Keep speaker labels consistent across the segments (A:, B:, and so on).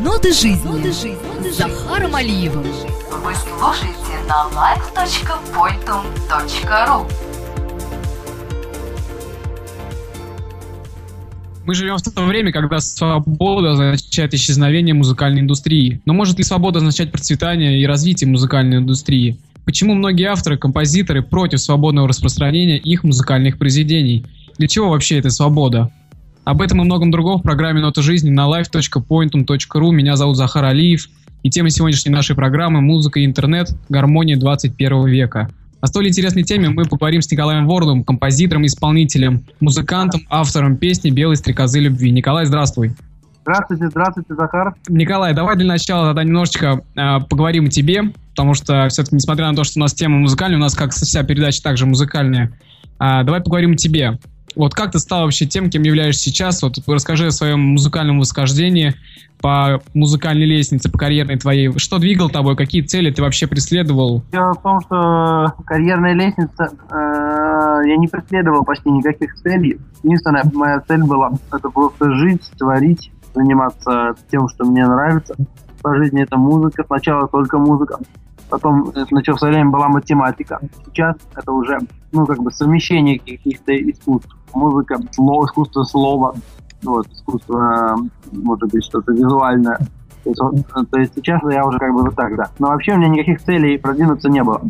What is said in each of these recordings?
A: Ноты жизни. Ноты жизни. С Захаром Алиевым.
B: Вы слушаете на live.pointum.ru
C: Мы живем в то время, когда свобода означает исчезновение музыкальной индустрии. Но может ли свобода означать процветание и развитие музыкальной индустрии? Почему многие авторы, композиторы против свободного распространения их музыкальных произведений? Для чего вообще эта свобода? Об этом и многом другом в программе «Нота жизни» на live.pointum.ru. Меня зовут Захар Алиев. И тема сегодняшней нашей программы «Музыка и интернет. Гармония 21 века». О столь интересной теме мы поговорим с Николаем Вордом, композитором, исполнителем, музыкантом, автором песни «Белые стрекозы любви». Николай, здравствуй.
D: Здравствуйте, здравствуйте, Захар.
C: Николай, давай для начала тогда немножечко э, поговорим о тебе, потому что все-таки, несмотря на то, что у нас тема музыкальная, у нас как вся передача также музыкальная, э, давай поговорим о тебе. Вот как ты стал вообще тем, кем являешься сейчас? Вот расскажи о своем музыкальном восхождении по музыкальной лестнице, по карьерной твоей. Что двигал тобой? Какие цели ты вообще преследовал?
D: Дело в том, что карьерная лестница, э, я не преследовал почти никаких целей. Единственная моя цель была это просто жить, творить, заниматься тем, что мне нравится. По жизни это музыка. Сначала только музыка. Потом это начался время была математика. Сейчас это уже, ну, как бы совмещение каких-то искусств. Музыка, слово, искусство слова, вот, искусство, может быть, что-то визуальное. То есть, вот, то есть сейчас я уже как бы вот так, да. Но вообще у меня никаких целей продвинуться не было.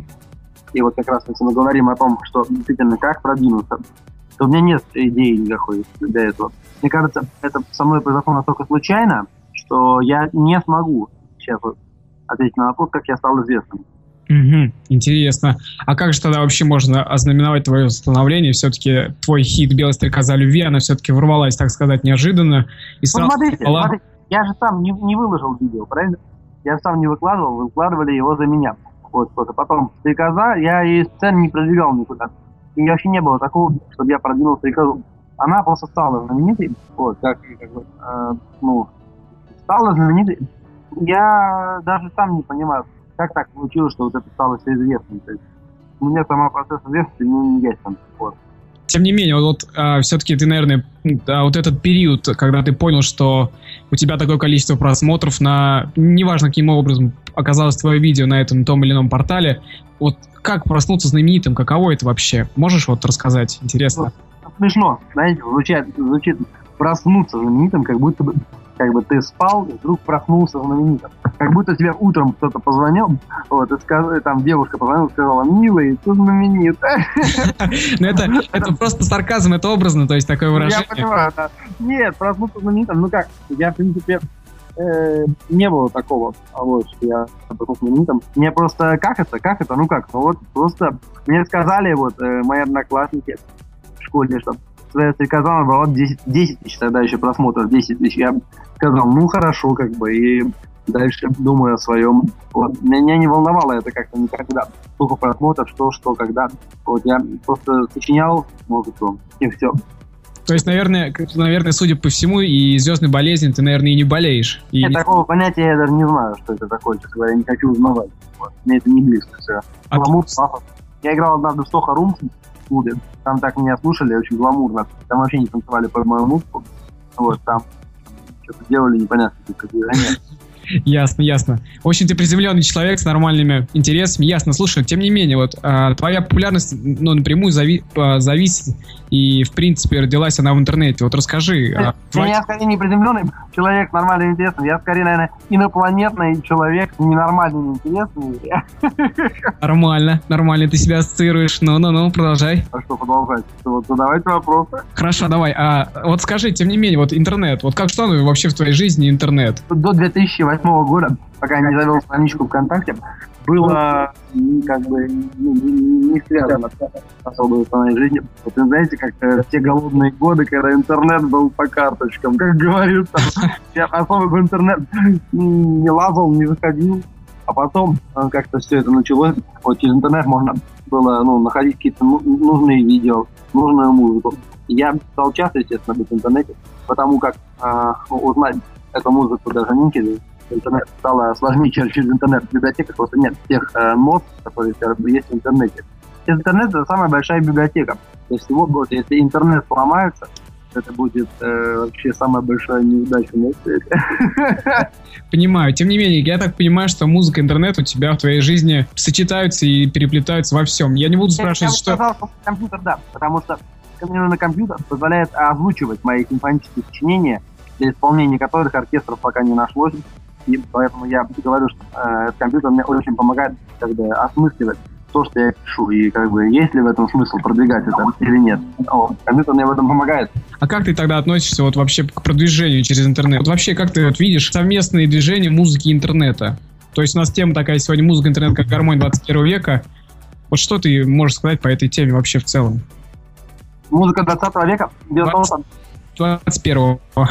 D: И вот как раз если мы говорим о том, что действительно как продвинуться, то у меня нет идеи никакой для этого. Мне кажется, это со мной произошло настолько случайно, что я не смогу сейчас вот ответить на вопрос, как я стал известным.
C: Угу, интересно. А как же тогда вообще можно ознаменовать твое становление? Все-таки твой хит «Белая стрекоза любви», она все-таки ворвалась, так сказать, неожиданно. И
D: сразу ну, смотрите, была... смотрите, я же сам не, не выложил видео, правильно? Я сам не выкладывал, выкладывали его за меня. Вот, вот. А потом «Стрекоза» я и сцену не продвигал никуда. И вообще не было такого, чтобы я продвинул «Стрекозу». Она просто стала знаменитой, вот, как, как бы, э, ну, стала знаменитой. Я даже сам не понимаю, как так получилось, что вот это стало все известным. То есть у меня сама процесс известности не, не ясен до
C: Тем не менее, вот, вот а, все-таки ты, наверное, а, вот этот период, когда ты понял, что у тебя такое количество просмотров на, неважно каким образом оказалось твое видео на этом том или ином портале, вот как проснуться знаменитым, каково это вообще? Можешь вот рассказать? Интересно.
D: Ну, смешно, знаете, звучит, звучит проснуться знаменитым, как будто бы как бы ты спал, и вдруг проснулся знаменитым. Как будто тебе утром кто-то позвонил, вот, и сказал, там девушка позвонила и сказала, милый, ты знаменит.
C: Ну это, это просто сарказм, это образно, то есть такое выражение.
D: Я понимаю, да. Нет, проснуться знаменитым, ну как, я, в принципе, э, не было такого, вот, что я проснулся знаменитым. Мне просто, как это, как это, ну как, ну вот, просто мне сказали, вот, э, мои одноклассники в школе, что стрекоза была 10, 10 тысяч тогда еще просмотров, 10 тысяч. Я сказал, ну хорошо, как бы, и дальше думаю о своем. Вот. Меня не волновало это как-то никогда. Сколько просмотров, что, что, когда. Вот я просто сочинял музыку, и все.
C: То есть, наверное, наверное, судя по всему, и звездной болезни ты, наверное, и не болеешь. И
D: Нет, не... такого понятия я даже не знаю, что это такое, честно говоря, я не хочу узнавать. Вот. Мне это не близко все. А Гламур, ты... Я играл однажды в Соха Румс в клубе. Там так меня слушали, очень гламурно. Там вообще не танцевали под мою музыку. Вот, там что-то делали непонятно, нет.
C: Ясно, ясно. Общем, ты приземленный человек с нормальными интересами. Ясно, слушай, тем не менее, вот а, твоя популярность, ну, напрямую зави а, зависит, и, в принципе, родилась она в интернете. Вот расскажи.
D: А, твой... Я скорее не приземленный человек с нормальным интересом. Я скорее, наверное, инопланетный человек с ненормальными интересами.
C: Нормально, нормально ты себя ассоциируешь. Ну-ну-ну, продолжай.
D: А что продолжать? Вот задавайте вопросы.
C: Хорошо, давай. А вот скажи, тем не менее, вот интернет, вот как что вообще в твоей жизни интернет?
D: До 2008 2008 года, пока я не завел страничку ВКонтакте, было как бы ну, не связано с особой основной жизнью. Вот знаете, как в те голодные годы, когда интернет был по карточкам, как говорится, я особо в интернет не лазал, не заходил. А потом э, как-то все это началось. Вот через интернет можно было ну, находить какие-то ну, нужные видео, нужную музыку. Я стал часто, естественно, быть в интернете, потому как э, узнать эту музыку даже не интересно интернет стало сложнее через интернет. В библиотеках просто нет тех э, нот, которые есть в интернете. Интернет — это самая большая библиотека. То есть вот, вот если интернет сломается, это будет э, вообще самая большая неудача на свете.
C: Понимаю. Тем не менее, я так понимаю, что музыка и интернет у тебя в твоей жизни сочетаются и переплетаются во всем. Я не буду спрашивать,
D: я
C: что...
D: сказал, что компьютер, да, потому что именно компьютер позволяет озвучивать мои симфонические сочинения, для исполнения которых оркестров пока не нашлось. И поэтому я говорю, что э, компьютер мне очень помогает как бы, осмысливать то, что я пишу, и как бы есть ли в этом смысл продвигать это или нет. Вот. Компьютер мне в этом помогает.
C: А как ты тогда относишься вот вообще к продвижению через интернет? Вот вообще, как ты вот видишь совместные движения музыки и интернета? То есть у нас тема такая сегодня музыка, интернет как гармонь 21 века. Вот что ты можешь сказать по этой теме вообще в целом?
D: Музыка 20 века, безусловно,
C: 21-го.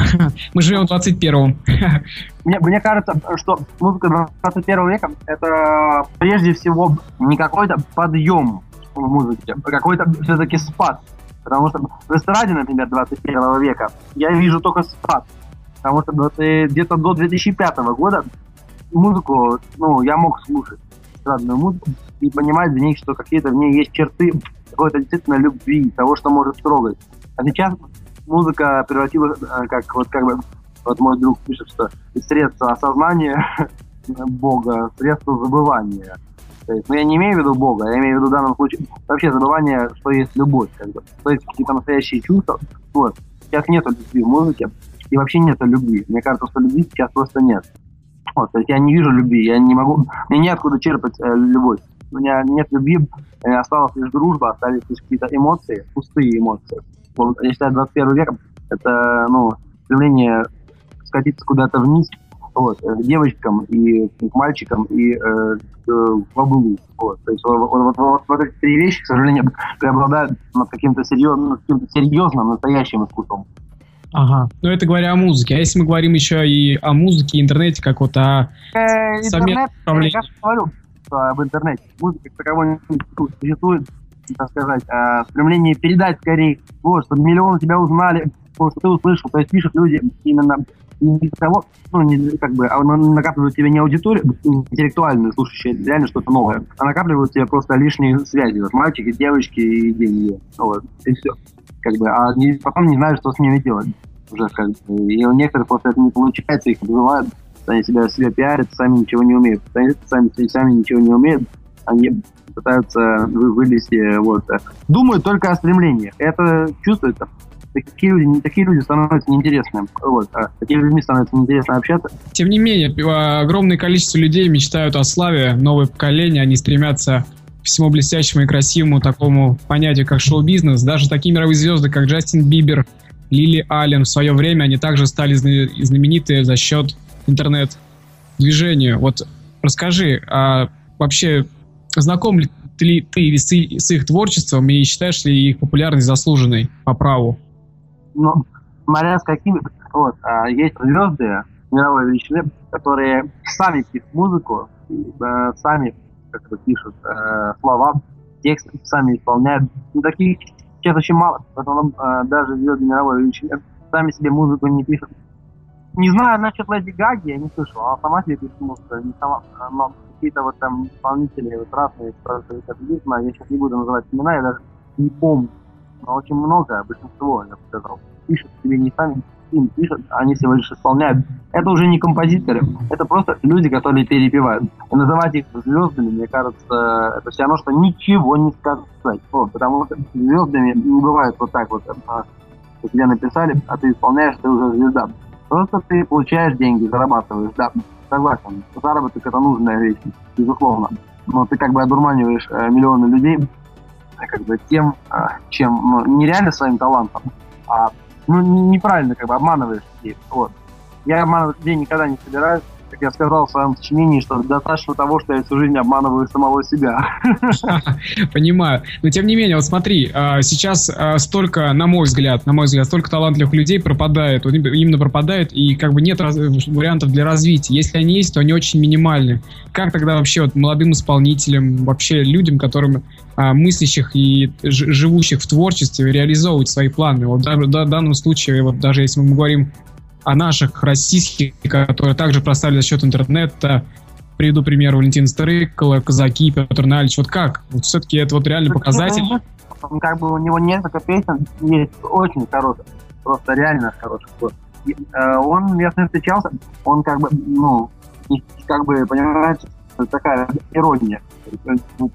C: Мы живем в 21-м.
D: Мне, мне кажется, что музыка 21 века — это прежде всего не какой-то подъем в музыке, а какой-то все-таки спад. Потому что в эстраде, например, 21 века я вижу только спад. Потому что вот, э, где-то до 2005 года музыку, ну, я мог слушать эстрадную музыку и понимать в ней, что какие-то в ней есть черты какой-то действительно любви, того, что может трогать. А сейчас музыка превратилась, э, как вот как бы вот мой друг пишет, что из средства осознания Бога, средство забывания. То есть, ну, я не имею в виду Бога, я имею в виду в данном случае вообще забывание, что есть любовь, как бы, что есть какие-то настоящие чувства. Вот. Сейчас нету любви в музыке, и вообще нету любви. Мне кажется, что любви сейчас просто нет. Вот, то есть я не вижу любви, я не могу, мне неоткуда черпать э, любовь. У меня нет любви, э, осталась лишь дружба, остались лишь какие-то эмоции, пустые эмоции. Я считаю, 21 век это, ну, стремление скатиться куда-то вниз, вот, э, к девочкам и к мальчикам и э, к баблу. Вот. То есть вот, вот, вот, вот эти три вещи, к сожалению, преобладают над каким-то серьезным, каким серьезным, настоящим искусством.
C: Ага. Ну, это говоря о музыке. А если мы говорим еще и о музыке, интернете, как вот о
D: э, интернет, я говорю, что об интернете. Музыка как таковой существует, так сказать, э, стремление передать скорее, вот, чтобы миллионы тебя узнали, что ты услышал. То есть пишут люди именно не из того, ну, не, как бы, а накапливают тебе не аудиторию интеллектуальную, слушающую реально что-то новое, а накапливают тебе просто лишние связи. Вот мальчики, девочки и деньги. Вот, и все. Как бы, а не, потом не знают, что с ними делать. Уже как бы. И у некоторых просто это не получается, их обзывают, они себя, себя пиарят, сами ничего не умеют. Сами, сами ничего не умеют, они пытаются вылезти, вот. Думают только о стремлениях. Это чувствуется такие люди, такие люди становятся неинтересными. Вот, а такие людьми становится неинтересно общаться.
C: Тем не менее, огромное количество людей мечтают о славе, новое поколение, они стремятся к всему блестящему и красивому такому понятию, как шоу-бизнес. Даже такие мировые звезды, как Джастин Бибер, Лили Аллен в свое время, они также стали знаменитые за счет интернет-движения. Вот расскажи, а вообще знаком ли ты, с, с их творчеством и считаешь ли их популярность заслуженной по праву?
D: ну, смотря с какими... Вот, а, есть звезды мировой величины, которые сами пишут музыку, э, сами как бы пишут э, слова, тексты, сами исполняют. Ну, таких сейчас очень мало. В основном э, даже звезды мировой величины сами себе музыку не пишут. Не знаю насчет Леди Гаги, я не слышал, а сама себе пишет музыку, не сама, но какие-то вот там исполнители вот разные спрашивают капитализма, я сейчас не буду называть имена, я даже не помню но очень много, большинство, я бы сказал, пишут себе не сами, им пишут, они всего лишь исполняют. Это уже не композиторы, это просто люди, которые перепевают. И называть их звездами, мне кажется, это все равно, что ничего не сказать. Вот, потому что звездами не бывает вот так вот, а, тебе написали, а ты исполняешь, ты уже звезда. Просто ты получаешь деньги, зарабатываешь, да, согласен. Заработок это нужная вещь, безусловно. Но ты как бы одурманиваешь э, миллионы людей, как бы тем, а, чем ну, нереально своим талантом, а ну, неправильно как бы обманываешь людей. Вот. Я обманывать людей никогда не собираюсь, как я сказал в своем сочинении, что достаточно того, что я всю жизнь обманываю самого себя.
C: Понимаю. Но тем не менее, вот смотри, а, сейчас а, столько, на мой взгляд, на мой взгляд, столько талантливых людей пропадает, именно пропадает, и как бы нет вариантов для развития. Если они есть, то они очень минимальны. Как тогда вообще вот молодым исполнителям, вообще людям, которым а, мыслящих и живущих в творчестве реализовывать свои планы? Вот в данном случае, вот даже если мы говорим о наших российских, которые также проставили за счет интернета. Приведу пример Валентина Старыкова, Казаки, Петр Налич. Вот как? Вот все-таки это вот реально показатель.
D: Как бы у него несколько песен есть очень хороших. просто реально. И, э, он, я с ним встречался, он как бы, ну, как бы, понимаете, такая ирония. Ну,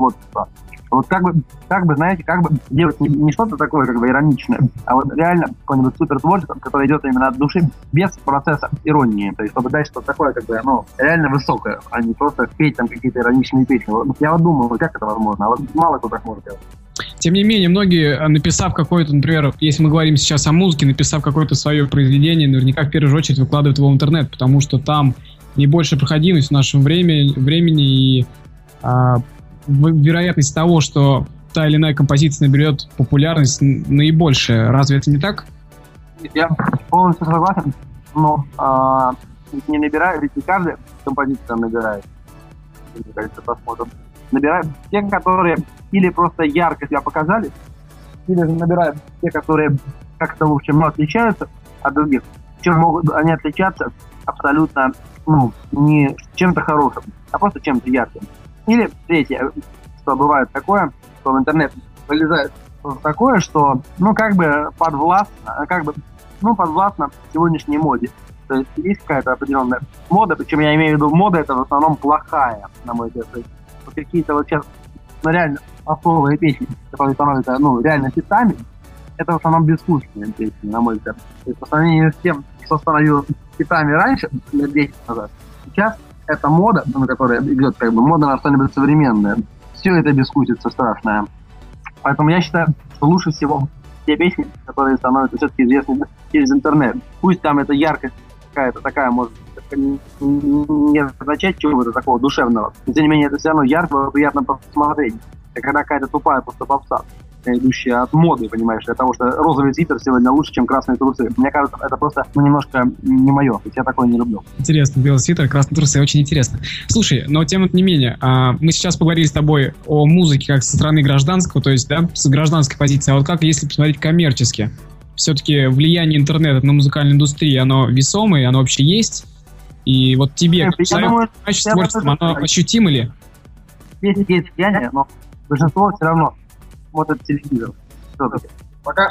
D: Вот, как бы, как бы, знаете, как бы делать не, не что-то такое, как бы ироничное, а вот реально какой-нибудь супер творчество, которое идет именно от души, без процесса иронии. То есть, чтобы дать что-то такое, как бы, ну, реально высокое, а не просто петь там какие-то ироничные песни. Вот Я вот думал, как это возможно, а вот мало кто так может делать.
C: Тем не менее, многие, э, написав какое-то, например, если мы говорим сейчас о музыке, написав какое-то свое произведение, наверняка в первую очередь выкладывают его в интернет, потому что там наибольшая проходимость в нашем времени, времени и а, вероятность того, что та или иная композиция наберет популярность наибольшая. Разве это не так?
D: Я полностью согласен, но а, не набираю, ведь не каждая композиция набирает. Мне кажется, посмотрим. Набирают те, которые или просто ярко себя показали, или же набирают те, которые как-то, в общем, отличаются от других. Чем могут они отличаться абсолютно, ну, не чем-то хорошим, а просто чем-то ярким. Или третье, что бывает такое, что в интернет вылезает такое, что, ну, как бы подвластно, как бы, ну, подвластно сегодняшней моде. То есть есть какая-то определенная мода, причем я имею в виду, мода это в основном плохая, на мой взгляд. То есть вот какие-то вот сейчас, ну, реально особые песни, которые становятся, ну, реально хитами, это в основном безвкусные песни, на мой взгляд. То есть по сравнению с тем, что становилось хитами раньше, лет 10 назад, сейчас эта мода, на которая идет как бы мода что-нибудь современное, все это бескусица страшная. Поэтому я считаю, что лучше всего те песни, которые становятся все-таки известны через интернет. Пусть там это яркость какая-то такая, может, не- означать чего-то такого душевного. Но, тем не менее, это все равно ярко, приятно посмотреть. А когда какая-то тупая просто попса, идущая от моды, понимаешь, для того, что розовый свитер сегодня лучше, чем красные трусы. Мне кажется, это просто ну, немножко не мое. Есть я такое не люблю.
C: Интересно, белый свитер, красные трусы, очень интересно. Слушай, но тем не менее, а, мы сейчас поговорили с тобой о музыке как со стороны гражданского, то есть, да, с гражданской позиции, а вот как, если посмотреть коммерчески? Все-таки влияние интернета на музыкальную индустрию, оно весомое, оно вообще есть? И вот тебе,
D: Я
C: как человеку,
D: я
C: творчеством, оно ощутимо ли?
D: есть, есть влияние, но большинство все равно смотрит телевизор. Пока,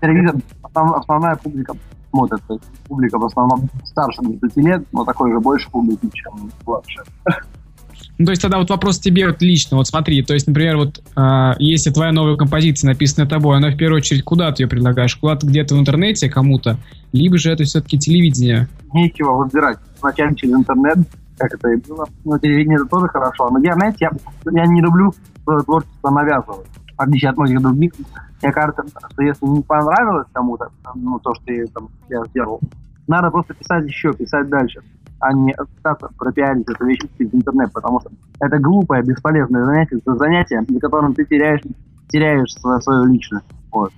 D: телевизор, основ- основная публика смотрит. То есть публика в основном старше 20 лет, но такой же больше публики, чем младше.
C: Ну, то есть тогда вот вопрос тебе вот лично, вот смотри, то есть, например, вот а, если твоя новая композиция написана тобой, она в первую очередь куда ты ее предлагаешь? Куда-то где-то в интернете кому-то, либо же это все-таки телевидение?
D: Нечего выбирать. Вначале через интернет, как это и было. Но телевидение это тоже хорошо. Но я, знаете, я, я не люблю свое творчество навязывать. В отличие от многих других. Мне кажется, что если не понравилось кому-то, ну, то, что я, там, я сделал, надо просто писать еще, писать дальше, а не пытаться пропиарить эту вещь через интернет, потому что это глупое, бесполезное занятие, это занятие, за которым ты теряешь, теряешь свою, свою личность. Вот.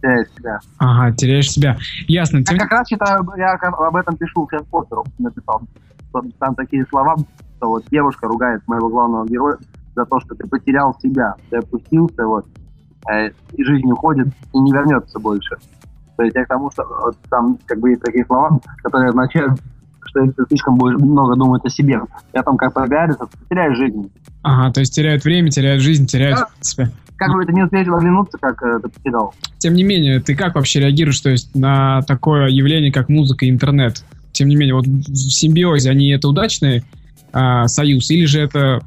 D: Теряешь себя.
C: Ага, теряешь себя. Ясно.
D: Я
C: Тем-
D: как раз считаю, я об этом пишу в Поттеру, написал. Там такие слова, что вот девушка ругает моего главного героя за то, что ты потерял себя, ты опустился, вот, э, и жизнь уходит, и не вернется больше. То есть я к тому, что вот там как бы есть такие слова, которые означают, что если ты слишком будешь много думать о себе, я там как пропиариться, ты теряешь жизнь.
C: Ага, то есть теряют время, теряют жизнь, теряют
D: Да.
C: в принципе.
D: Как бы ты не успеешь оглянуться, как э, ты потерял.
C: Тем не менее, ты как вообще реагируешь то есть, на такое явление, как музыка и интернет? Тем не менее, вот в симбиозе они это удачный а, союз или же это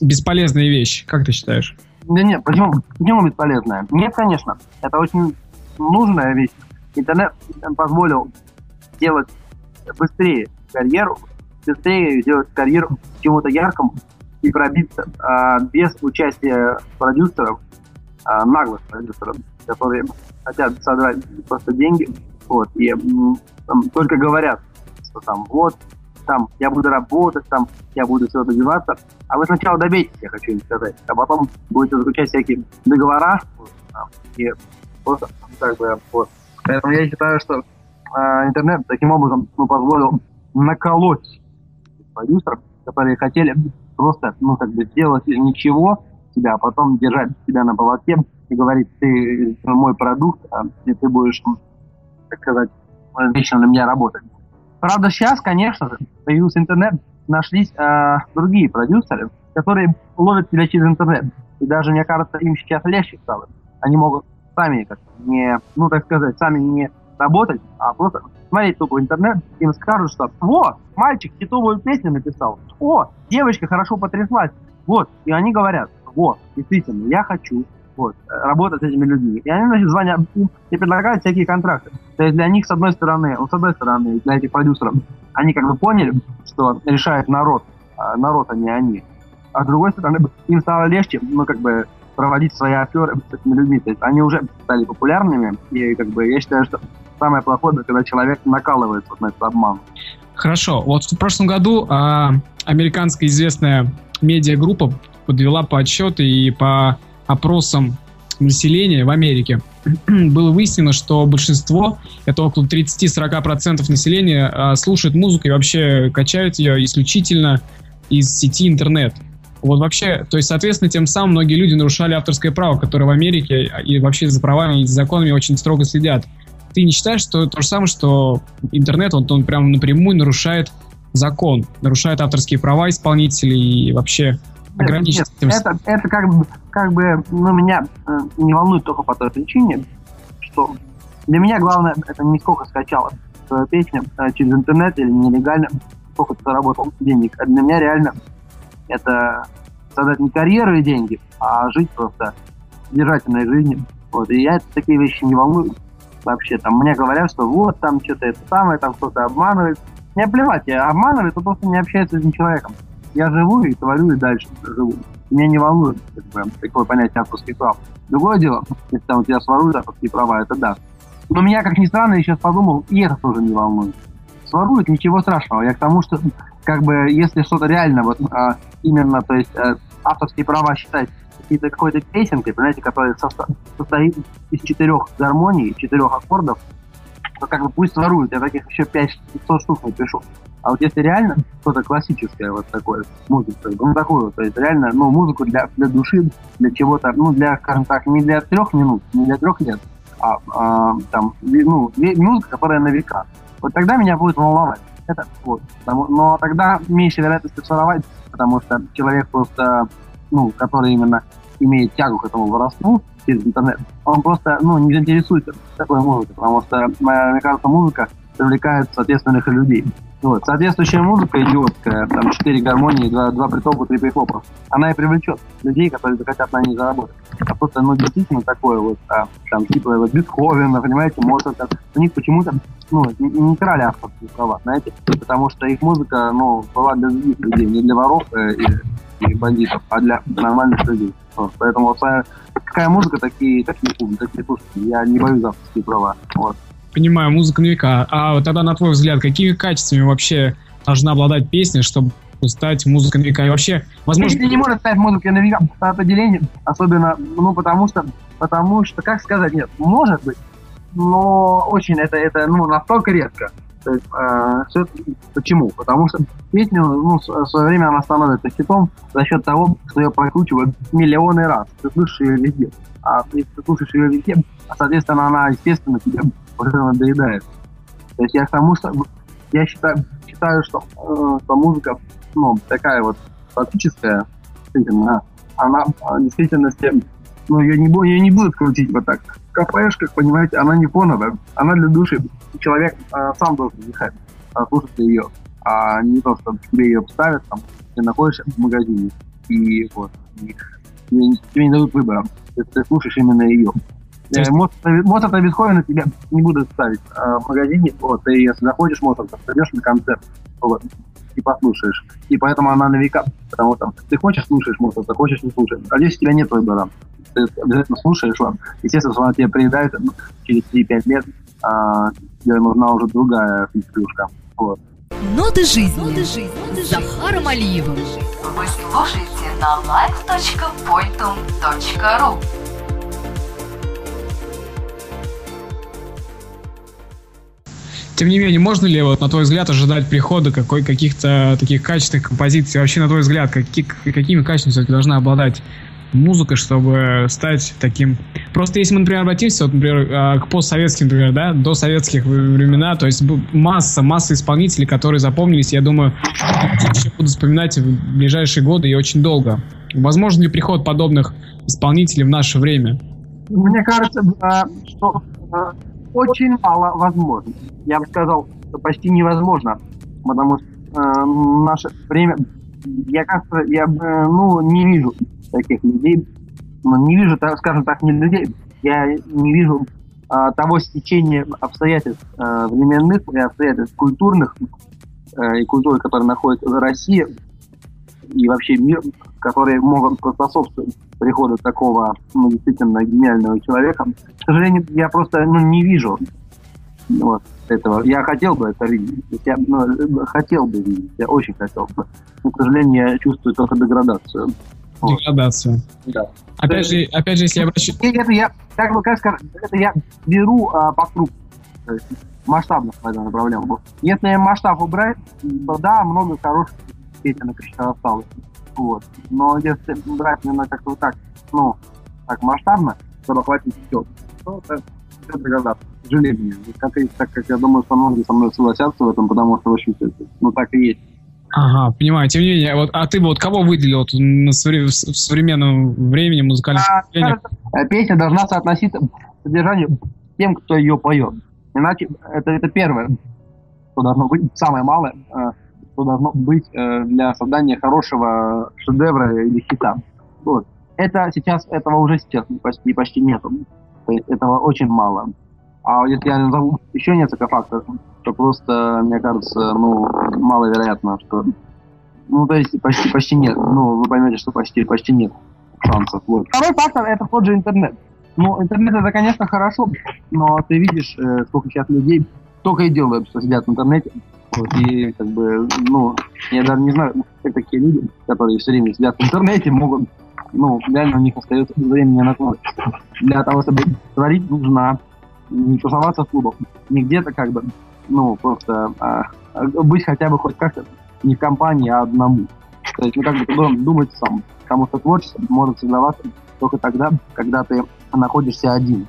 C: бесполезная вещь? Как ты считаешь?
D: Да нет, почему, почему бесполезная? Нет, конечно, это очень нужная вещь. Интернет позволил сделать быстрее карьеру, быстрее сделать карьеру чему-то яркому и пробиться а, без участия продюсеров, а, наглых продюсеров, которые хотят содрать просто деньги, вот, и там только говорят, что там вот, там я буду работать, там я буду всего добиваться, а вы сначала добейтесь, я хочу им сказать, а потом будете заключать всякие договора, там, и просто как бы вот. Поэтому я считаю, что а, интернет таким образом ну, позволил наколоть продюсеров, которые хотели просто, ну, как бы сделать ничего себя, а потом держать себя на поводке и говорить, ты мой продукт, а, ты будешь, так сказать, вечно на меня работать. Правда, сейчас, конечно же, появился интернет, нашлись а, другие продюсеры, которые ловят тебя через интернет. И даже, мне кажется, им сейчас легче стало. Они могут сами как не, ну так сказать, сами не работать, а просто смотреть в интернет, им скажут, что вот, мальчик хитовую песню написал, о, девочка хорошо потряслась, вот, и они говорят, вот, действительно, я хочу вот, работать с этими людьми. И они, значит, звонят и предлагают всякие контракты. То есть для них, с одной стороны, ну, с одной стороны, для этих продюсеров, они как бы поняли, что решает народ, а народ, а не они. А с другой стороны, им стало легче, ну, как бы, проводить свои аферы с этими людьми. То есть они уже стали популярными, и как бы я считаю, что самое плохое, когда человек накалывается вот на этот обман.
C: Хорошо. Вот в прошлом году а, американская известная медиагруппа подвела подсчеты и по опросам населения в Америке было выяснено, что большинство, это около 30-40% населения, а, слушает музыку и вообще качают ее исключительно из сети интернет. Вот вообще, то есть, соответственно, тем самым многие люди нарушали авторское право, которое в Америке и вообще за правами и за законами очень строго следят. Ты не считаешь, что то же самое, что интернет, он, он прямо напрямую нарушает закон, нарушает авторские права исполнителей и вообще ограничить
D: нет, это, это как бы, как бы ну, меня э, не волнует только по той причине, что для меня главное, это не сколько скачала песню э, через интернет или нелегально, сколько ты заработал денег. А для меня реально это создать не карьеру и деньги, а жить просто содержательной жизнью. Вот, и я такие вещи не волнуют вообще. Там мне говорят, что вот там что-то это самое, там кто-то обманывает. Мне плевать, я обманываю, то просто не общается с этим человеком. Я живу и творю, и дальше живу. Меня не волнует как бы, такое понятие авторских прав. Другое дело, если там у тебя своруют авторские права, это да. Но меня, как ни странно, я сейчас подумал, и это тоже не волнует. Своруют, ничего страшного. Я к тому, что как бы если что-то реально вот а, именно, то есть а, авторские права считать какой-то какой-то песенкой, понимаете, которая состо- состоит из четырех гармоний, четырех аккордов, то как бы пусть воруют, я таких еще 500 штук напишу. А вот если реально что-то классическое, вот такое, музыка, ну такую, то есть реально, ну, музыку для, для души, для чего-то, ну, для, скажем так, не для трех минут, не для трех лет, а, а там, ну, музыка, которая на века. Вот тогда меня будет волновать. Это вот. Но тогда меньше вероятности своровать, потому что человек просто, ну, который именно имеет тягу к этому воровству через интернет, он просто, ну, не заинтересуется такой музыкой, потому что, мне кажется, музыка привлекает соответственных людей. Вот. Соответствующая музыка идиотская, там четыре гармонии, два, два притопа, три прихлопа, она и привлечет людей, которые захотят на ней заработать. А просто, ну, действительно такое вот, а, там, типа вот Бетховена, понимаете, Моцарта, у них почему-то, ну, не, не крали авторские права, знаете, потому что их музыка, ну, была для других людей, не для воров э, и, и бандитов, а для нормальных людей. Вот. Поэтому вот, какая музыка, такие, такие, такие слушатели. Я не боюсь авторские права. Вот
C: понимаю, музыка на века. А тогда, на твой взгляд, какими качествами вообще должна обладать песня, чтобы стать музыкой на века? И вообще, возможно...
D: Песня не может стать музыкой на века по определению, особенно, ну, потому что, потому что, как сказать, нет, может быть, но очень это, это ну, настолько редко. То есть, э, все, почему? Потому что песня, ну, в свое время она становится хитом за счет того, что ее прокручивают миллионы раз. Ты слышишь ее везде. А ты слушаешь ее везде, соответственно, она, естественно, тебе уже надоедает. То есть я что я считаю, считаю что, э, что музыка, ну, такая вот классическая, действительно, она в действительности, ну, ее не, ее не будут крутить вот так. В кафешках, понимаете, она не фоновая, она для души. Человек э, сам должен ехать, слушать ее, а не то, что тебе ее поставят, там, ты находишься в магазине, и вот, и, и тебе не дадут выбора, ты, ты слушаешь именно ее. Есть... Моцарта Бетховена тебе не будут ставить а в магазине. Вот, ты если заходишь Моцарта, придешь на концерт вот, и послушаешь. И поэтому она на века. Потому что ты хочешь слушаешь Моцарта, хочешь не слушаешь. А здесь у тебя нет выбора. Ты обязательно слушаешь вам. Естественно, она тебе приедает ну, через 3-5 лет, а, тебе нужна уже другая физиклюшка. Вот.
A: Ноты жизни. Ноты жизни. Захаром Алиевым.
B: Вы слушаете на live.pointum.ru
C: Тем не менее, можно ли, вот, на твой взгляд, ожидать прихода какой, каких-то таких качественных композиций? Вообще, на твой взгляд, какие, какими качествами должна обладать музыка, чтобы стать таким... Просто если мы, например, обратимся, вот, например, а, к постсоветским, например, да, до советских времена, то есть масса, масса исполнителей, которые запомнились, я думаю, еще буду вспоминать в ближайшие годы и очень долго. Возможно ли приход подобных исполнителей в наше время?
D: мне кажется, что э, очень мало возможно. Я бы сказал, что почти невозможно, потому что э, наше время, я как-то, я э, ну, не вижу таких людей, ну, не вижу, так, скажем так, не людей, я не вижу э, того стечения обстоятельств э, временных и обстоятельств культурных э, и культуры, которые находится в России и вообще мир, которые могут способствовать приходу такого ну, действительно гениального человека. К сожалению, я просто ну, не вижу вот этого. Я хотел бы это видеть. Я ну, хотел бы видеть. Я очень хотел бы. Но, к сожалению, я чувствую только деградацию. Вот.
C: Деградацию.
D: Да.
C: Опять же, опять же, если я обращу...
D: И это я, как бы, как сказать, это я беру а, по кругу. То есть масштабно проблему. Если масштаб убрать, то да, много хороших еще осталось. Вот. Но если брать именно как-то вот так, ну, так масштабно, чтобы охватить все, то это все деградация. К сожалению. Как, так как я думаю, что многие со мной согласятся в этом, потому что, в общем-то, ну, так и есть.
C: Ага, понимаю. Тем не менее, вот, а ты бы вот кого выделил вот на совре- в современном времени музыкальных
D: А, э, песня должна соотноситься к содержанию тем, кто ее поет. Иначе это, это первое, что должно быть, самое малое, э, что должно быть э, для создания хорошего шедевра или хита. Вот. Это сейчас, этого уже сейчас почти, почти нету. То есть этого очень мало. А если я назову еще несколько факторов, то просто, мне кажется, ну, маловероятно, что... Ну, то есть почти, почти нет. Ну, вы поймете, что почти, почти нет шансов. Вот. Второй фактор – это тот же интернет. Ну, интернет это, конечно, хорошо, но ты видишь, э, сколько сейчас людей только и делают, что сидят в интернете. Вот, и как бы, ну, я даже не знаю, как такие люди, которые все время сидят в интернете, могут, ну, реально у них остается времени на творчество. Для того, чтобы творить, нужно не тусоваться в клубах, не где-то как бы, ну, просто а, быть хотя бы хоть как-то не в компании, а одному. То есть, ну, как бы ты должен думать сам, потому что творчество может создаваться только тогда, когда ты находишься один.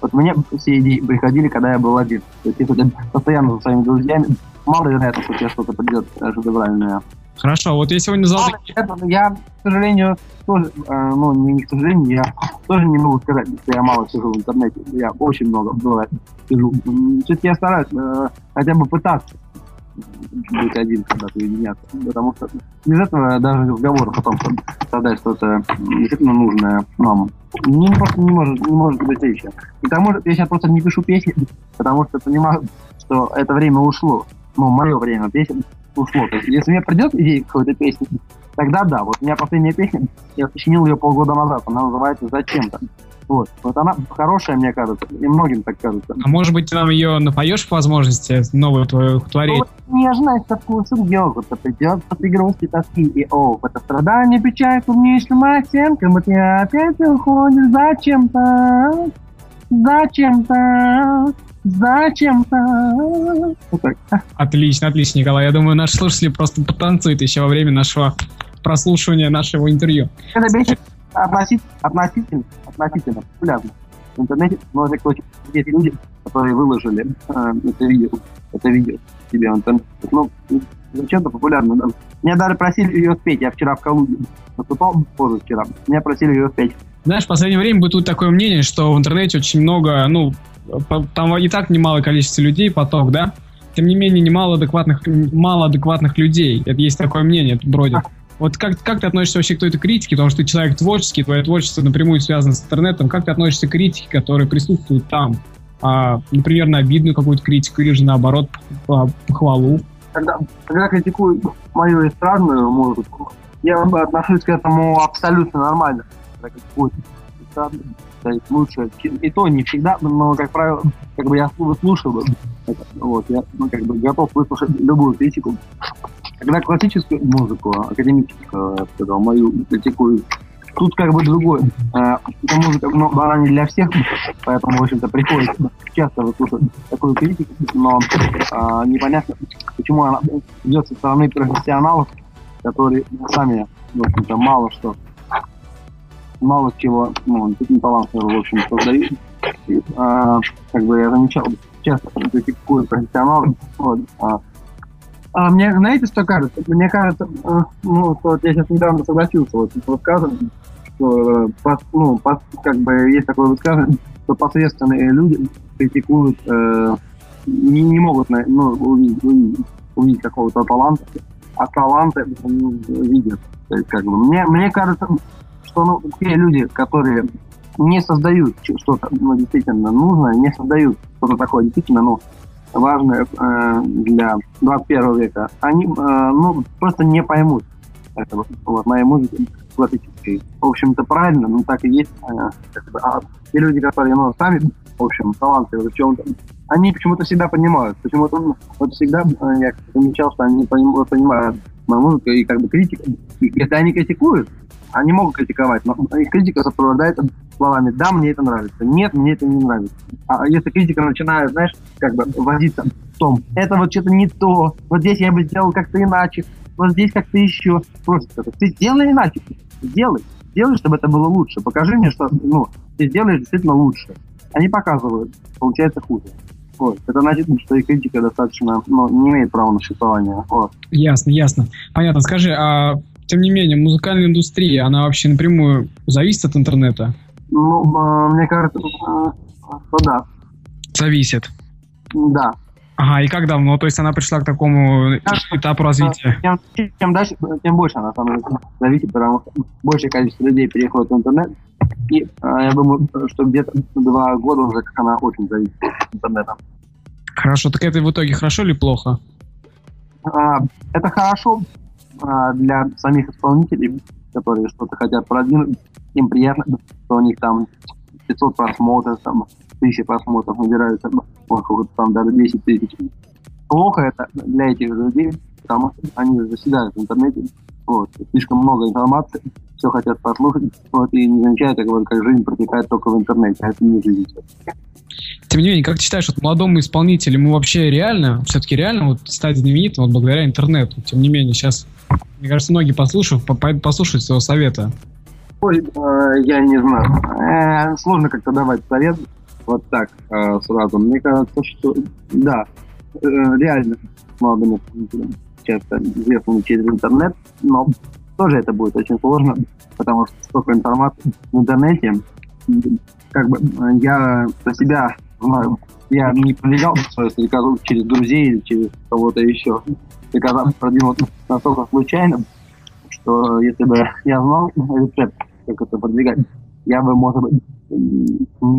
D: Вот мне все идеи приходили, когда я был один. То есть, если ты постоянно со своими друзьями, маловероятно, что тебе что-то придет шедевральное.
C: Хорошо, вот я сегодня такие-
D: Это я, к сожалению, тоже, э, ну, не, не к сожалению, я тоже не могу сказать, что я мало сижу в интернете. Я очень много бывает сижу. Все-таки я стараюсь э, хотя бы пытаться быть один, когда ты уединяться. Потому что без этого даже разговор о том, чтобы создать что-то действительно нужное нам, не, просто не может, не может быть речи. И к тому же я сейчас просто не пишу песни, потому что понимаю, что это время ушло. Ну, мое время песен ушло. То есть, если мне придет идея какой-то песни, тогда да. Вот у меня последняя песня, я сочинил ее полгода назад, она называется «Зачем-то». Вот. Вот она хорошая, мне кажется, и многим так кажется.
C: А может быть, ты нам ее напоешь по возможности, новое твое творение?
D: Вот нежность со вкусом йогурта придет после грусти, тоски и о, это страдание, печаль, клубничным оттенком, вот я опять уходишь зачем-то, зачем-то, зачем-то. Вот так.
C: Отлично, отлично, Николай. Я думаю, наши слушатели просто потанцуют еще во время нашего прослушивания нашего интервью.
D: Это вещи относительно, относительно, относительно популярны. В интернете много кто есть люди, которые выложили э, это видео, это видео себе в интернет. Ну, зачем-то популярно. Да. Меня даже просили ее спеть. Я вчера в Калуге выступал, позавчера. Меня просили ее спеть.
C: Знаешь, в последнее время бытует такое мнение, что в интернете очень много, ну, там и так немалое количество людей, поток, да? Тем не менее, немало адекватных, мало адекватных людей. Это есть такое мнение, это бродит. Вот как, как ты относишься вообще к этой критике? Потому что ты человек творческий, твое творчество напрямую связано с интернетом. Как ты относишься к критике, которая присутствует там? А, например, на обидную какую-то критику или же наоборот по- похвалу?
D: Когда, когда критикуют мою эстрадную музыку, я отношусь к этому абсолютно нормально. Когда критикуют эстрадную, то есть лучше. И то не всегда, но, как правило, как бы я это. Вот, я ну, как бы готов выслушать любую критику. Когда классическую музыку, академическую, я бы сказал, мою критикуют, тут как бы другое. Э, Эта музыка, ну, она не для всех, поэтому, в общем-то, приходится часто выслушивать такую критику, но э, непонятно, почему она идет со стороны профессионалов, которые сами, в общем-то, мало что, мало чего, ну, действительно талантливо, в общем, создают. Э, как бы я замечал, часто критикуют профессионалов, вот, а, а мне, знаете, что кажется? Мне кажется, э, ну, вот я сейчас недавно согласился вот с рассказом, что, пос- ну, как бы есть такое высказывание, что посредственные люди критикуют, э, не, не могут ну, увидеть, увидеть- увидеть какого-то таланта, а таланты ну, видят. То есть, как бы, мне, мне кажется, что ну, те люди, которые не создают что-то ну, действительно нужное, не создают что-то такое действительно ну, важное э, для 21 века, они э, ну, просто не поймут этого, вот, моей музыки классической. В общем-то, правильно, ну так и есть. э, а те люди, которые ну, сами, в общем, талантливы в чем-то, они почему-то всегда понимают. Почему-то ну, вот всегда э, я замечал, что они поним- понимают мою музыку и как бы критика. И если они критикуют, они могут критиковать, но их критика сопровождается словами «да, мне это нравится», «нет, мне это не нравится». А если критика начинает, знаешь, как бы возиться в том, это вот что-то не то, вот здесь я бы сделал как-то иначе, вот здесь как-то еще. Просто ты сделай иначе, сделай, сделай, чтобы это было лучше. Покажи мне, что ну, ты сделаешь действительно лучше. Они показывают, получается хуже. Вот. Это значит, что и критика достаточно, ну, не имеет права на существование. Вот.
C: Ясно, ясно. Понятно. Скажи, а тем не менее, музыкальная индустрия, она вообще напрямую зависит от интернета?
D: Ну, э, мне кажется, э, что да.
C: Зависит.
D: Да.
C: Ага, и как давно? То есть она пришла к такому этапу развития?
D: Чем, чем дальше, тем больше она деле зависит, потому что большее количество людей переходит в интернет. И э, я думаю, что где-то два года уже как она очень зависит от интернета.
C: Хорошо, так это в итоге хорошо или плохо?
D: А, это хорошо а, для самих исполнителей, которые что-то хотят продвинуть. Им приятно, что у них там 500 просмотров, там, 1000 просмотров набираются, может, там даже 10 тысяч. Плохо это для этих людей, потому что они заседают в интернете, вот, слишком много информации, все хотят послушать, вот, и не замечают, как, вот, как жизнь протекает только в интернете, а это не жизнь.
C: Тем не менее, как ты считаешь, вот молодому исполнителю ему вообще реально, все-таки реально вот стать знаменитым вот благодаря интернету? Тем не менее, сейчас, мне кажется, многие послушав, по- пойдут послушать своего совета.
D: Ой, э, я не знаю. Э, сложно как-то давать совет вот так э, сразу. Мне кажется, что да, э, реально молодым исполнителям часто известны через интернет, но тоже это будет очень сложно, потому что столько информации в интернете. Как бы э, я про себя знаю, я не продвигал свою стрекозу через друзей или через кого-то еще. Стрекоза продвинул настолько случайно, что если бы я знал рецепт, как это продвигать, я бы, может быть,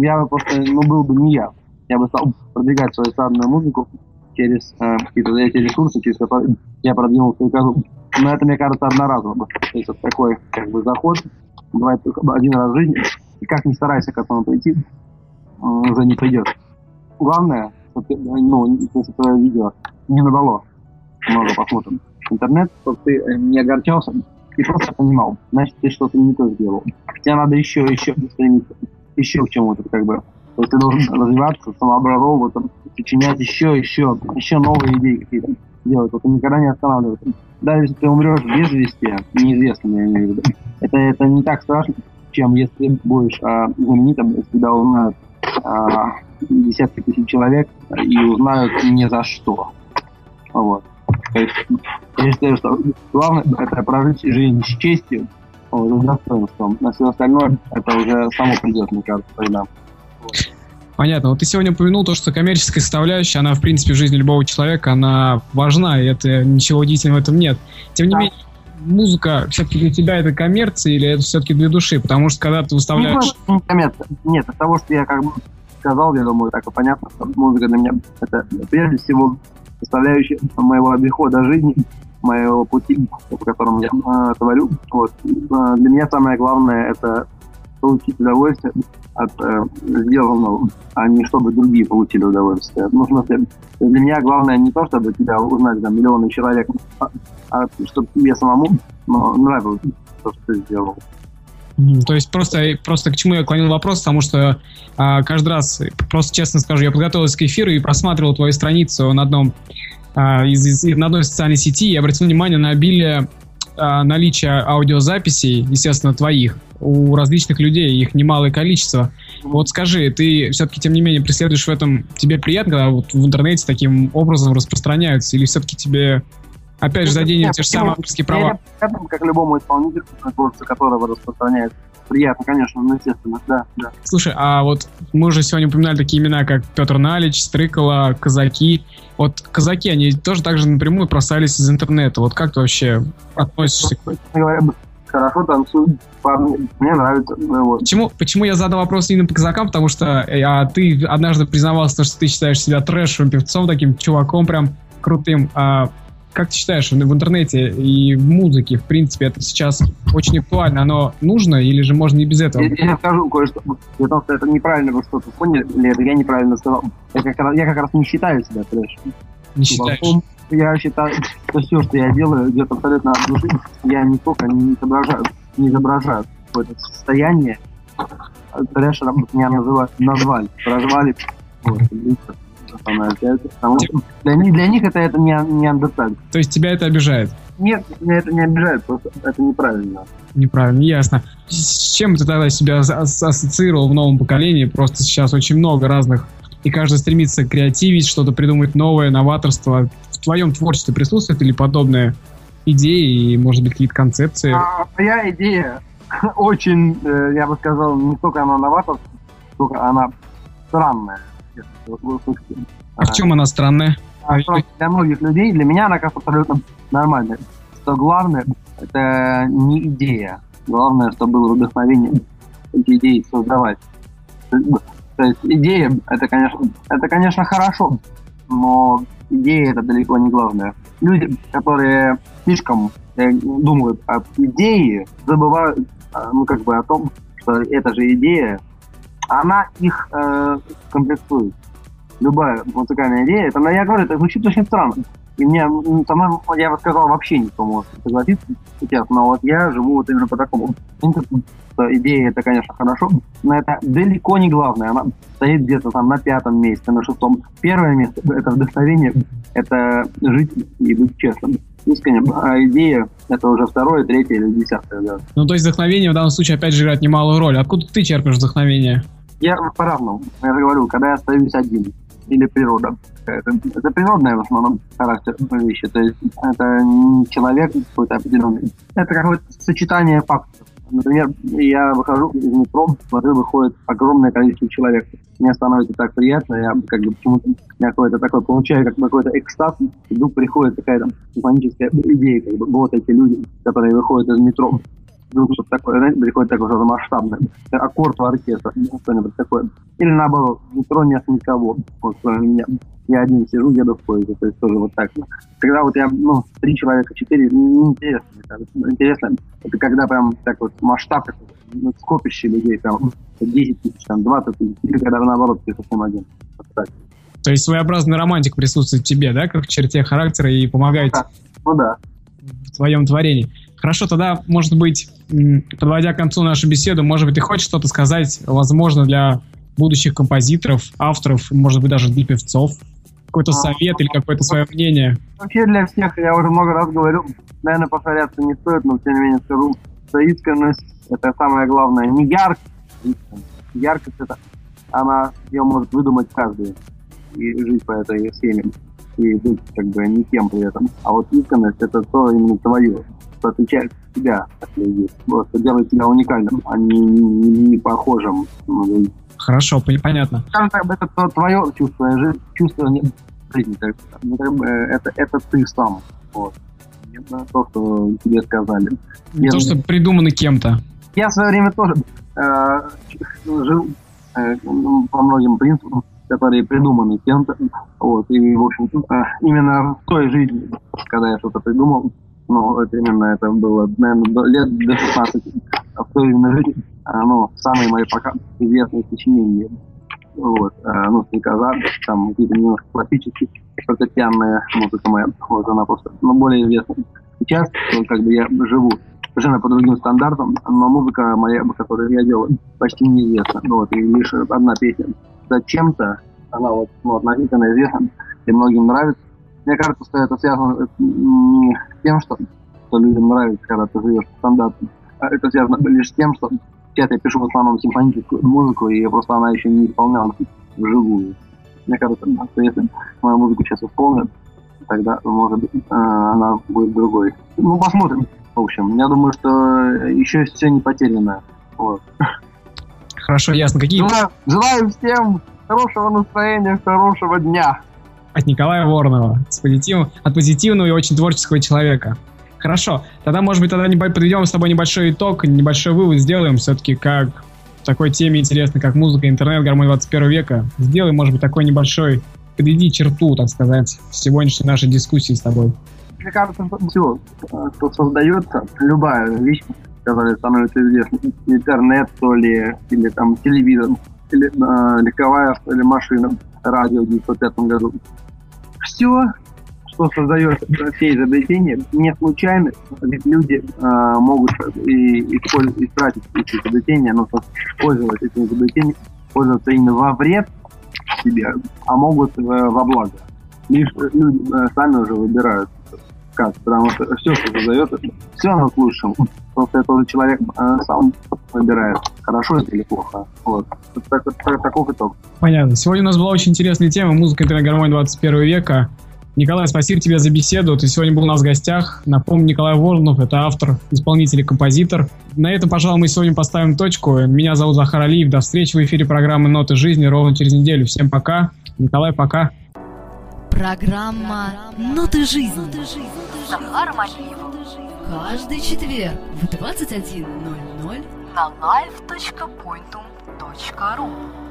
D: я бы просто, ну, был бы не я. Я бы стал продвигать свою эстрадную музыку через э, какие-то эти ресурсы, через которые я продвинул свою козу. Но это, мне кажется, одноразово. То есть вот такой как бы заход бывает один раз в жизни. И как ни старайся к этому прийти, уже не придешь. Главное, чтобы ну, если твое видео не набрало много просмотров в интернет, чтобы ты э, не огорчался и просто понимал, значит, ты что-то не то сделал. Тебе надо еще, еще стремиться, еще к чему-то, как бы. То есть ты должен развиваться, самообразовываться, сочинять еще, еще, еще новые идеи какие-то делать. Вот ты никогда не останавливаться. Даже если ты умрешь без вести, неизвестно, я имею в виду, это, это не так страшно, чем если будешь а, знаменитым, если тебя узнают а, десятки тысяч человек и узнают ни за что. Вот. Я считаю, что главное это прожить жизнь с честью, с достоинством. На все остальное это уже само придет, мне кажется, тогда.
C: Понятно. Вот ты сегодня упомянул то, что коммерческая составляющая, она, в принципе, в жизни любого человека, она важна, и это ничего удивительного в этом нет. Тем не
D: Да.
C: менее, музыка все-таки для тебя это коммерция или это все-таки для души? Потому что когда ты выставляешь...
D: просто не коммерция. Нет, от того, что я как бы сказал, я думаю, так и понятно, что музыка для меня это прежде всего составляющая моего обихода жизни, моего пути, по которому я э, творю. Вот. Э, для меня самое главное это получить удовольствие от э, сделанного, а не чтобы другие получили удовольствие. Ну, в смысле, для меня главное не то, чтобы тебя узнали там миллионы человек, а, а чтобы тебе самому ну, нравилось то, что ты сделал.
C: То есть просто, просто к чему я клонил вопрос, потому что а, каждый раз, просто честно скажу, я подготовился к эфиру и просматривал твою страницу на одном а, из, из- на одной социальной сети и обратил внимание на обилие а, наличия аудиозаписей, естественно, твоих, у различных людей, их немалое количество. Вот скажи, ты все-таки, тем не менее, преследуешь в этом, тебе приятно, когда вот в интернете таким образом распространяются, или все-таки тебе Опять же, за деньги те же самые авторские права.
D: Как любому исполнителю, творчество которого распространяет. Приятно, конечно, ну, естественно, да, да.
C: Слушай, а вот мы уже сегодня упоминали такие имена, как Петр Налич, Стрыкола, Казаки. Вот казаки, они тоже так же напрямую просались из интернета. Вот как ты вообще относишься к
D: этому? хорошо танцуют парни, мне нравится. Ну, вот.
C: Почему, почему я задал вопрос именно по казакам? Потому что э, а, ты однажды признавался, что ты считаешь себя трэшевым певцом, таким чуваком прям крутым. А, как ты считаешь, в интернете и в музыке, в принципе, это сейчас очень актуально, оно нужно или же можно и без этого?
D: Я, я скажу кое-что. Потому что это неправильно вы что-то поняли, или это я неправильно сказал. Я как, раз, я как раз не считаю себя трэшем.
C: Не считаешь?
D: Я считаю, что все, что я делаю, идет абсолютно от души. Я не только не изображаю, не изображаю какое-то состояние. Трэшером меня называют, назвали, прозвали. Вот, для, них, для них это, это не, не андерталь.
C: То есть тебя это обижает?
D: Нет, меня это не обижает, просто это неправильно.
C: Неправильно, ясно. С чем ты тогда себя ассоциировал в новом поколении? Просто сейчас очень много разных и каждый стремится креативить, что-то придумать новое, новаторство. В твоем творчестве присутствует или подобные идеи и, может быть, какие-то концепции?
D: А, моя идея очень, э, я бы сказал, не только она новаторская, только она странная.
C: А в чем она странная?
D: А, для многих людей, для меня она кажется абсолютно нормальной. Что главное, это не идея. Главное, чтобы было вдохновение эти идеи создавать. То есть идея, это, конечно, это, конечно, хорошо, но идея это далеко не главное. Люди, которые слишком э, думают об идее, забывают, э, ну, как бы о том, что эта же идея, она их э, комплектует. Любая музыкальная идея, это, я говорю, это звучит очень странно. И мне, по-моему, я бы сказал, вообще никто может согласиться сейчас, но вот я живу вот именно по такому принципу, что идея это, конечно, хорошо, но это далеко не главное. Она стоит где-то там на пятом месте, на шестом. Первое место — это вдохновение, это жить и быть честным искренне, а идея это уже второе, третье или десятое. Да.
C: Ну, то есть вдохновение в данном случае опять же играет немалую роль. Откуда ты черпаешь вдохновение?
D: Я по-разному. Я же говорю, когда я остаюсь один или природа. Это, природная в основном характер вещи. То есть это не человек какой-то определенный. Это какое-то сочетание факторов. Например, я выхожу из метро, смотрю, выходит огромное количество человек. Мне становится так приятно, я как бы почему-то какой-то такой получаю как какой-то экстаз, вдруг приходит такая там симфоническая идея, как бы вот эти люди, которые выходят из метро, вдруг что-то такое, знаете, приходит такое что-то масштабное. Аккорд у оркестра, что-нибудь такое. Или наоборот, в метро нет никого, вот кроме меня. Я один сижу, еду в поезде, то есть тоже вот так. Когда вот я, ну, три человека, четыре, неинтересно, мне кажется. Интересно, это когда прям так вот масштаб, ну, скопище людей, прям 10 тысяч, там, 20 тысяч, или когда наоборот ты совсем один. Вот так.
C: То есть своеобразный романтик присутствует в тебе, да, как в черте характера и помогает
D: ну, да.
C: в твоем творении. Хорошо, тогда, может быть, подводя к концу нашу беседу, может быть, ты хочешь что-то сказать, возможно, для будущих композиторов, авторов, может быть, даже для певцов? Какой-то а, совет или какое-то свое мнение?
D: Вообще для всех, я уже много раз говорил, наверное, повторяться не стоит, но тем не менее скажу, что искренность — это самое главное. Не яркость, яркость — это она, ее может выдумать каждый и жить по этой схеме и быть как бы не тем при этом. А вот искренность — это то именно твое, что отличает тебя от людей. Просто делает тебя уникальным, а не, не, не похожим.
C: Хорошо, понятно.
D: Это то, твое чувство, чувство жизни. Ну, бы, это, это ты сам. Вот. Не то, что тебе сказали.
C: Не Я, то, что придумано кем-то.
D: Я в свое время тоже э, жил э, по многим принципам, которые придуманы кем-то. Вот, и, в общем, э, именно в той жизни, когда я что-то придумал, ну, это именно это было, наверное, лет до 16, а в той именно жизни, ну, самые мои пока известные сочинения. Вот, а, ну, стрекоза, там какие-то немножко классические, фортепианная музыка моя, вот она просто, ну, более известна. Сейчас, как бы я живу совершенно по другим стандартам, но музыка моя, которую я делаю, почти неизвестна. Ну, вот, и лишь одна песня. Зачем-то она вот, ну, относительно известна, и многим нравится. Мне кажется, что это связано не с тем, что, что людям нравится, когда ты живешь по стандартам, а это связано лишь с тем, что Сейчас я пишу в основном симфоническую музыку, и просто она еще не исполнялась вживую. Мне кажется, что если мою музыку сейчас исполнят, тогда, может быть, э, она будет другой. Ну, посмотрим. В общем, я думаю, что еще все не потеряно. Вот.
C: Хорошо, ясно. Какие
D: Желаю, желаю всем хорошего настроения, хорошего дня.
C: От Николая Воронова с позитивом, от позитивного и очень творческого человека. Хорошо, тогда, может быть, тогда не подведем с тобой небольшой итог, небольшой вывод сделаем все-таки, как в такой теме интересно, как музыка, интернет, гармония 21 века. Сделаем, может быть, такой небольшой, подведи черту, так сказать, сегодняшней нашей дискуссии с тобой.
D: Мне кажется, все, что создается, любая вещь, которая становится известной, интернет, то ли, или там телевизор, или э, легковая, что ли, машина, радио в 1905 году. Все, что создает все изобретения, не случайно, ведь люди э, могут и, использовать, истратить эти изобретения, но пользоваться этими изобретениями, пользоваться именно во вред себе, а могут э, во благо. Лишь люди э, сами уже выбирают как, потому что все, что создает, все оно к лучшему. Просто это уже человек э, сам выбирает, хорошо это или плохо. Вот. Так, так, таков итог.
C: Понятно. Сегодня у нас была очень интересная тема музыка интернет-гармония 21 века. Николай, спасибо тебе за беседу. Ты сегодня был у нас в гостях. Напомню, Николай Воронов, это автор, исполнитель и композитор. На этом, пожалуй, мы сегодня поставим точку. Меня зовут Захар Алиев. До встречи в эфире программы «Ноты жизни» ровно через неделю. Всем пока. Николай, пока.
A: Программа «Ноты жизни».
B: Захар Малиев
A: Каждый четверг в 21.00
B: на live.pointum.ru